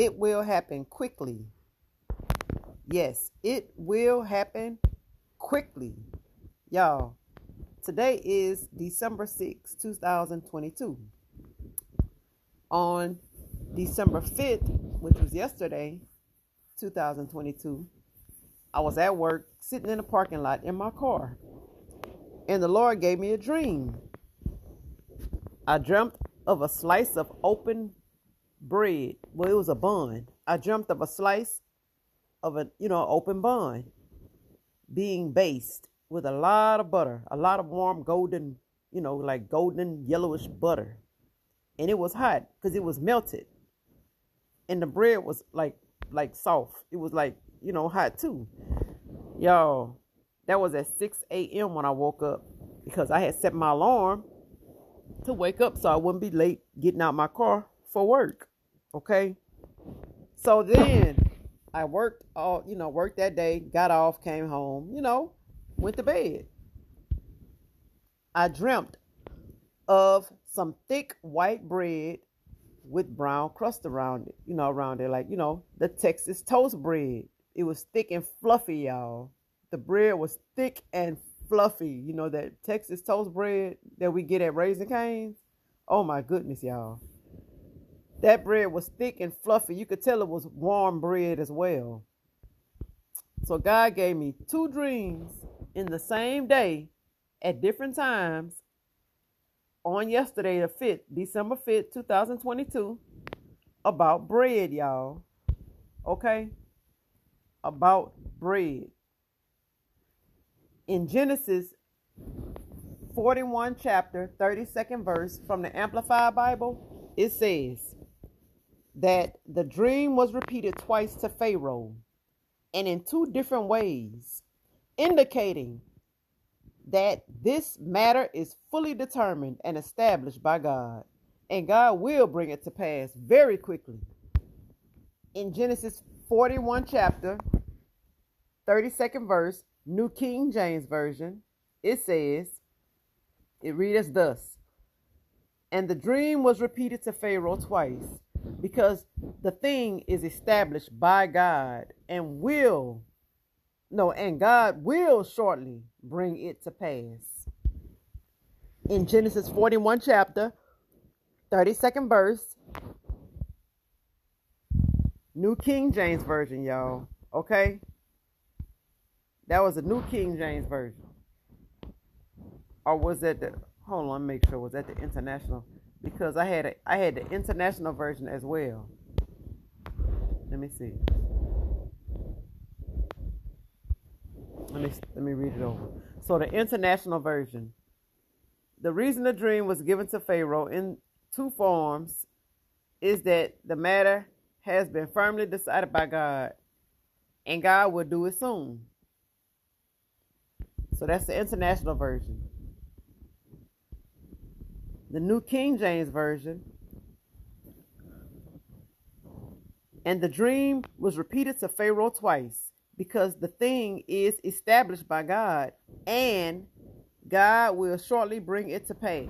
It will happen quickly. Yes, it will happen quickly. Y'all, today is December 6, 2022. On December 5th, which was yesterday, 2022, I was at work sitting in a parking lot in my car. And the Lord gave me a dream. I dreamt of a slice of open bread. Well, it was a bun. I dreamt of a slice of a, you know, open bun being basted with a lot of butter, a lot of warm golden, you know, like golden yellowish butter. And it was hot because it was melted. And the bread was like like soft. It was like, you know, hot too. Y'all, that was at 6 a.m. when I woke up because I had set my alarm to wake up so I wouldn't be late getting out my car for work. Okay. So then I worked all, you know, worked that day, got off, came home, you know, went to bed. I dreamt of some thick white bread with brown crust around it, you know, around it, like, you know, the Texas toast bread. It was thick and fluffy, y'all. The bread was thick and fluffy. You know, that Texas toast bread that we get at Raising Cane's. Oh my goodness, y'all. That bread was thick and fluffy. You could tell it was warm bread as well. So God gave me two dreams in the same day at different times on yesterday, the 5th, December 5th, 2022, about bread, y'all. Okay? About bread. In Genesis 41, chapter, 32nd verse from the Amplified Bible, it says that the dream was repeated twice to Pharaoh and in two different ways, indicating that this matter is fully determined and established by God, and God will bring it to pass very quickly. In Genesis 41, chapter, 32nd verse, New King James Version, it says, it reads thus And the dream was repeated to Pharaoh twice, because the thing is established by God and will no, and God will shortly bring it to pass. In Genesis 41 chapter, 32nd verse, New King James Version, y'all. Okay? That was a New King James Version. Or was that the hold on, make sure was that the international? Because I had a, I had the international version as well. Let me see. Let me let me read it over. So the international version. The reason the dream was given to Pharaoh in two forms is that the matter has been firmly decided by God, and God will do it soon. So that's the international version. The New King James Version. And the dream was repeated to Pharaoh twice because the thing is established by God and God will shortly bring it to pass.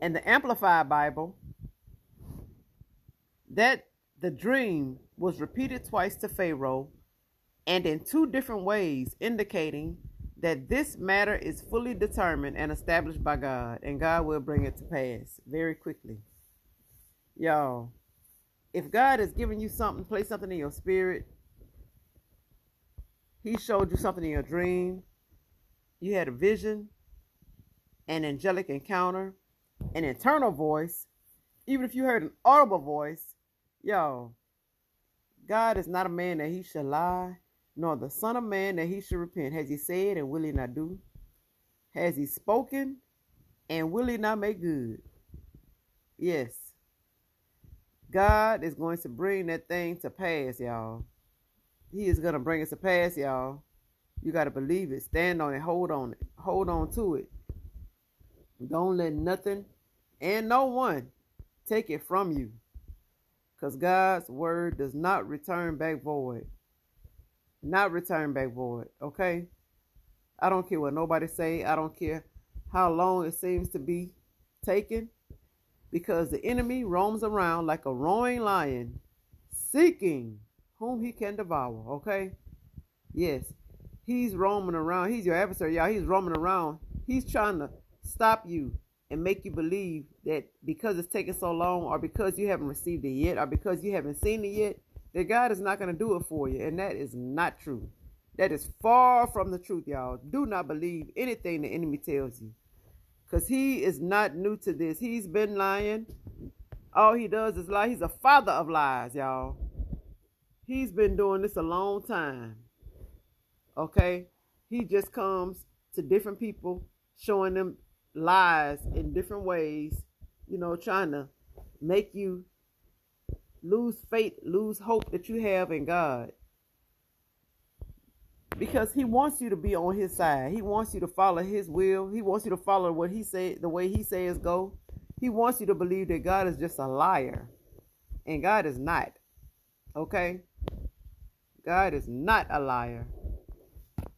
And the Amplified Bible, that the dream was repeated twice to Pharaoh and in two different ways, indicating that this matter is fully determined and established by God, and God will bring it to pass very quickly. Y'all, if God has given you something, place something in your spirit, He showed you something in your dream, you had a vision, an angelic encounter, an internal voice, even if you heard an audible voice, yo, God is not a man that he should lie, nor the son of man that he should repent. Has he said and will he not do? Has he spoken and will he not make good? Yes. God is going to bring that thing to pass, y'all. He is going to bring it to pass, y'all. You got to believe it. Stand on it. Hold on it. Hold on to it. Don't let nothing and no one take it from you. Because God's word does not return back void. Not return back void. Okay? I don't care what nobody say. I don't care how long it seems to be taken. because the enemy roams around like a roaring lion, seeking whom he can devour. Okay? Yes, he's roaming around. He's your adversary, y'all. He's roaming around. He's trying to stop you and make you believe that because it's taking so long, or because you haven't received it yet, or because you haven't seen it yet, that God is not going to do it for you. And that is not true. That is far from the truth, y'all. Do not believe anything the enemy tells you. Because he is not new to this. He's been lying. All he does is lie. He's a father of lies, y'all. He's been doing this a long time. Okay? He just comes to different people, showing them lies in different ways, you know, trying to make you lose faith, lose hope that you have in God. Because he wants you to be on his side. He wants you to follow his will. He wants you to follow what he said, the way he says go. He wants you to believe that God is just a liar. And God is not. Okay? God is not a liar.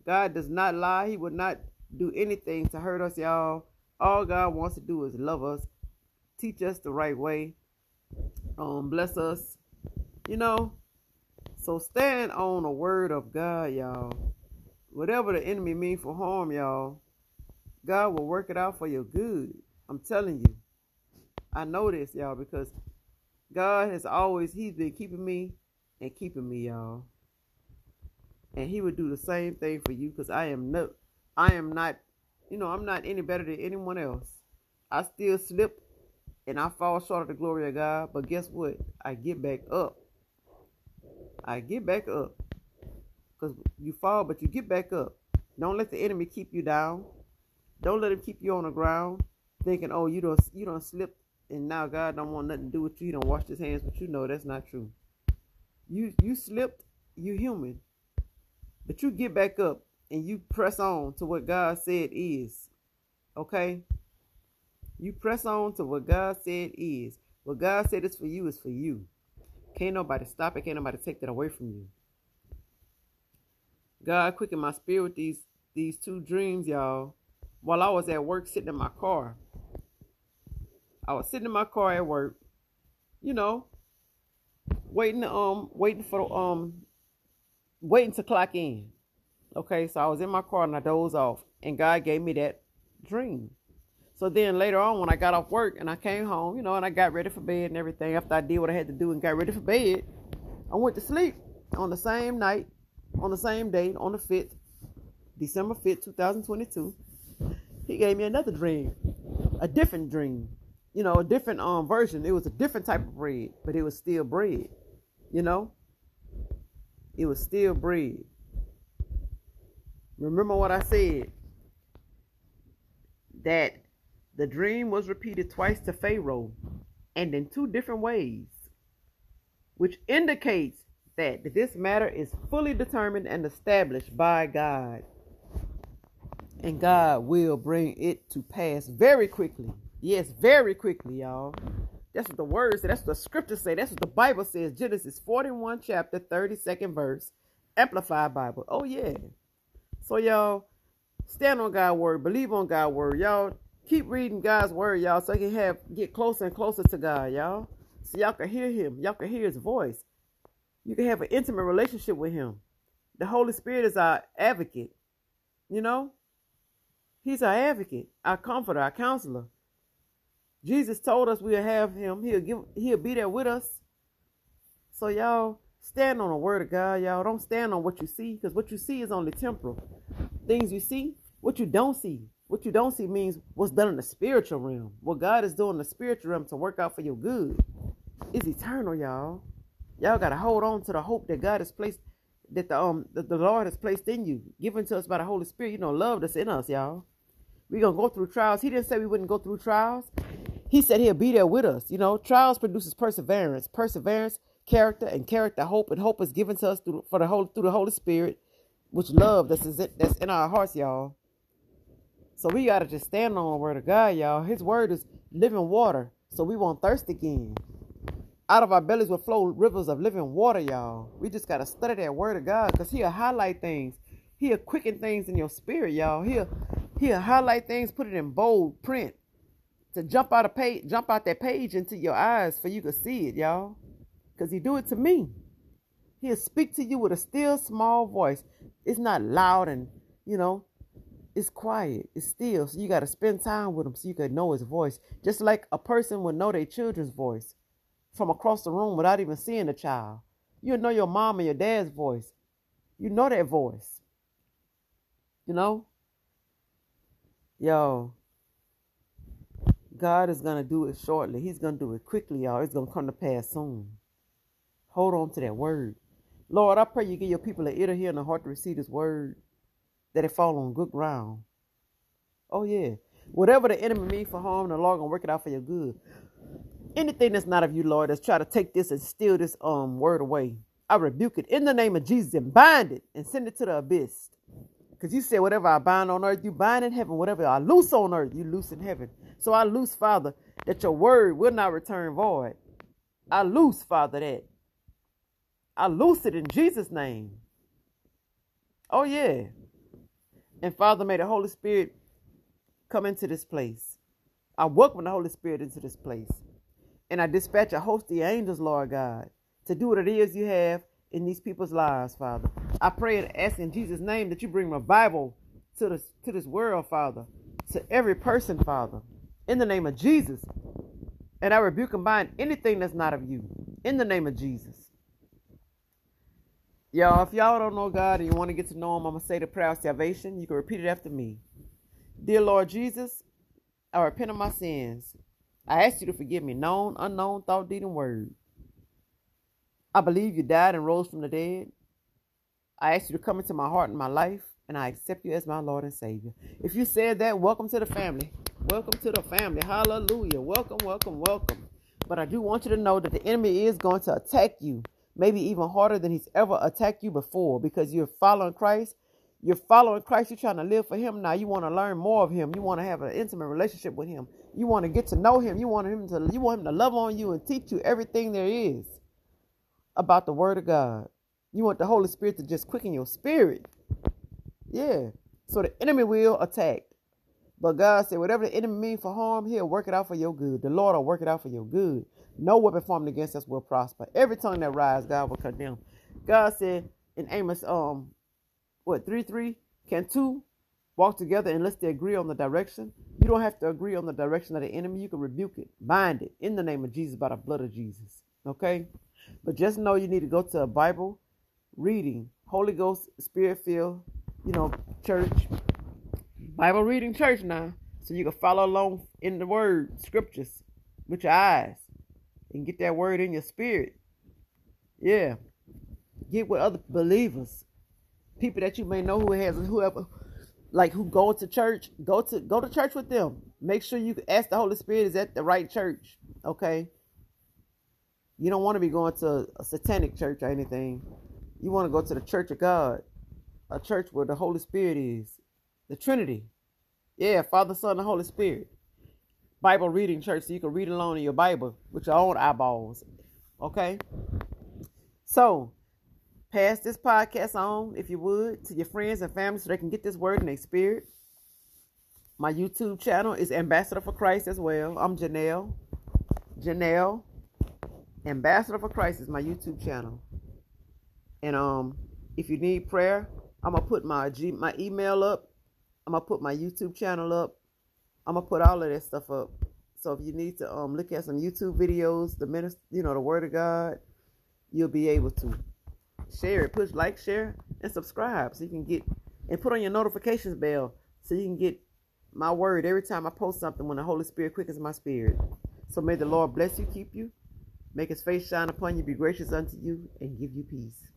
God does not lie. He would not do anything to hurt us, y'all. All God wants to do is love us, teach us the right way, um, bless us, you know. So stand on the word of God, y'all. Whatever the enemy mean for harm, y'all, God will work it out for your good. I'm telling you. I know this, y'all, because God has always He's been keeping me and keeping me, y'all. And He would do the same thing for you because I am no I am not you know, I'm not any better than anyone else. I still slip and I fall short of the glory of God, but guess what? I get back up. I get back up. Because you fall, but you get back up. Don't let the enemy keep you down. Don't let him keep you on the ground, thinking, oh, you don't you don't slip and now God don't want nothing to do with you. He don't wash his hands, but you know that's not true. You you slipped, you human. But you get back up and you press on to what God said is. Okay? You press on to what God said is. What God said is for you is for you. Can't nobody stop it. Can't nobody take that away from you. God quickened my spirit with these these two dreams, y'all. While I was at work sitting in my car. I was sitting in my car at work, you know, waiting um waiting for um waiting to clock in. Okay, so I was in my car and I dozed off, and God gave me that dream. So then later on, when I got off work and I came home, you know, and I got ready for bed and everything, after I did what I had to do and got ready for bed, I went to sleep on the same night, on the same day, on the 5th, December 5th, 2022. He gave me another dream, a different dream, you know, a different um version. It was a different type of bread, but it was still bread, you know. It was still bread. Remember what I said that the dream was repeated twice to Pharaoh and in two different ways, which indicates that this matter is fully determined and established by God. And God will bring it to pass very quickly. Yes, very quickly, y'all. That's what the words say. That's what the scriptures say. That's what the Bible says. Genesis 41, chapter 32nd verse. Amplified Bible. Oh, yeah. So y'all stand on God's word, believe on God's word. Y'all keep reading God's word, y'all, so you can have get closer and closer to God, y'all. So y'all can hear him. Y'all can hear his voice. You can have an intimate relationship with him. The Holy Spirit is our advocate. You know? He's our advocate, our comforter, our counselor. Jesus told us we'll have him. He'll give he'll be there with us. So y'all Stand on the word of God, y'all. Don't stand on what you see, because what you see is only temporal. Things you see, what you don't see. What you don't see means what's done in the spiritual realm. What God is doing in the spiritual realm to work out for your good is eternal, y'all. Y'all gotta hold on to the hope that God has placed, that the um that the Lord has placed in you, given to us by the Holy Spirit. You know, love that's in us, y'all. We're gonna go through trials. He didn't say we wouldn't go through trials. He said he'll be there with us. You know, trials produces perseverance. Perseverance character and character hope and hope is given to us through for the whole through the Holy Spirit, which love that's that's in our hearts, y'all. So we gotta just stand on the word of God, y'all. His word is living water, so we won't thirst again. Out of our bellies will flow rivers of living water, y'all. We just gotta study that word of God, cause He'll highlight things. He'll quicken things in your spirit, y'all. He'll He'll highlight things, put it in bold print, to jump out of page, jump out that page into your eyes for you to see it, y'all. Cause he do it to me. He'll speak to you with a still small voice. It's not loud and you know, it's quiet. It's still. So you gotta spend time with him so you can know his voice. Just like a person would know their children's voice from across the room without even seeing the child. You know your mom and your dad's voice. You know that voice. You know? Yo, God is going to do it shortly. He's going to do it quickly, y'all. It's going to come to pass soon. Hold on to that word. Lord, I pray you give your people an ear to hear and a heart to receive this word, that it fall on good ground. Oh, yeah. Whatever the enemy means for harm, the Lord to work it out for your good. Anything that's not of you, Lord, that's try to take this and steal this um word away, I rebuke it in the name of Jesus and bind it and send it to the abyss. Because you said, whatever I bind on earth, you bind in heaven. Whatever I loose on earth, you loose in heaven. So I loose, Father, that your word will not return void. I loose, Father, that. I loose it in Jesus' name. Oh, yeah. And Father, may the Holy Spirit come into this place. I welcome the Holy Spirit into this place. And I dispatch a host of angels, Lord God, to do what it is you have in these people's lives, Father. I pray and ask in Jesus' name that you bring revival to this to this world, Father, to every person, Father, in the name of Jesus. And I rebuke and bind anything that's not of you, in the name of Jesus. Y'all, if y'all don't know God and you want to get to know Him, I'm gonna say the prayer of salvation. You can repeat it after me. Dear Lord Jesus, I repent of my sins. I ask you to forgive me, known, unknown, thought, deed, and word. I believe you died and rose from the dead. I ask you to come into my heart and my life, and I accept you as my Lord and Savior. If you said that, welcome to the family. Welcome to the family. Hallelujah. Welcome, welcome, welcome. But I do want you to know that the enemy is going to attack you, maybe even harder than he's ever attacked you before, because you're following Christ. You're following Christ. You're trying to live for Him now. You want to learn more of Him. You want to have an intimate relationship with Him. You want to get to know Him. You want Him to. You want Him to love on you and teach you everything there is about the Word of God. You want the Holy Spirit to just quicken your spirit. Yeah. So the enemy will attack. But God said, whatever the enemy means for harm, he'll work it out for your good. The Lord will work it out for your good. No weapon formed against us will prosper. Every tongue that rise, God will condemn. God said in Amos, um, what, 3 3? Can two walk together unless they agree on the direction? You don't have to agree on the direction of the enemy. You can rebuke it, bind it in the name of Jesus by the blood of Jesus. Okay? But just know you need to go to a Bible reading, Holy Ghost, Spirit filled, you know, church, Bible reading church now. So you can follow along in the word, scriptures, with your eyes and get that word in your spirit. Yeah. Get with other believers. People that you may know who has whoever like who go to church, go to go to church with them. Make sure you ask the Holy Spirit is at the right church. Okay. You don't want to be going to a satanic church or anything. You want to go to the church of God, a church where the Holy Spirit is, the Trinity. Yeah, Father, Son, and Holy Spirit. Bible reading church so you can read along in your Bible with your own eyeballs. Okay? So, pass this podcast on, if you would, to your friends and family so they can get this word in their spirit. My YouTube channel is Ambassador for Christ as well. I'm Jeniell. Jeniell Ambassador for Christ is my YouTube channel. And um, if you need prayer, I'm gonna put my G my email up. I'm gonna put my YouTube channel up. I'm gonna put all of that stuff up. So if you need to um look at some YouTube videos, the minister, you know, the Word of God, you'll be able to share it. Push like, share, and subscribe so you can get and put on your notifications bell so you can get my word every time I post something when the Holy Spirit quickens my spirit. So may the Lord bless you, keep you, make his face shine upon you, be gracious unto you, and give you peace.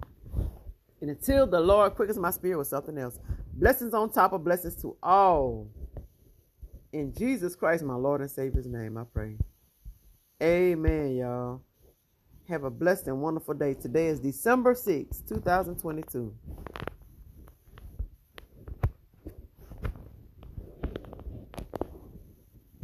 And until the Lord quickens my spirit with something else, blessings on top of blessings to all. In Jesus Christ, my Lord and Savior's name, I pray. Amen, y'all. Have a blessed and wonderful day. Today is December 6, 2022.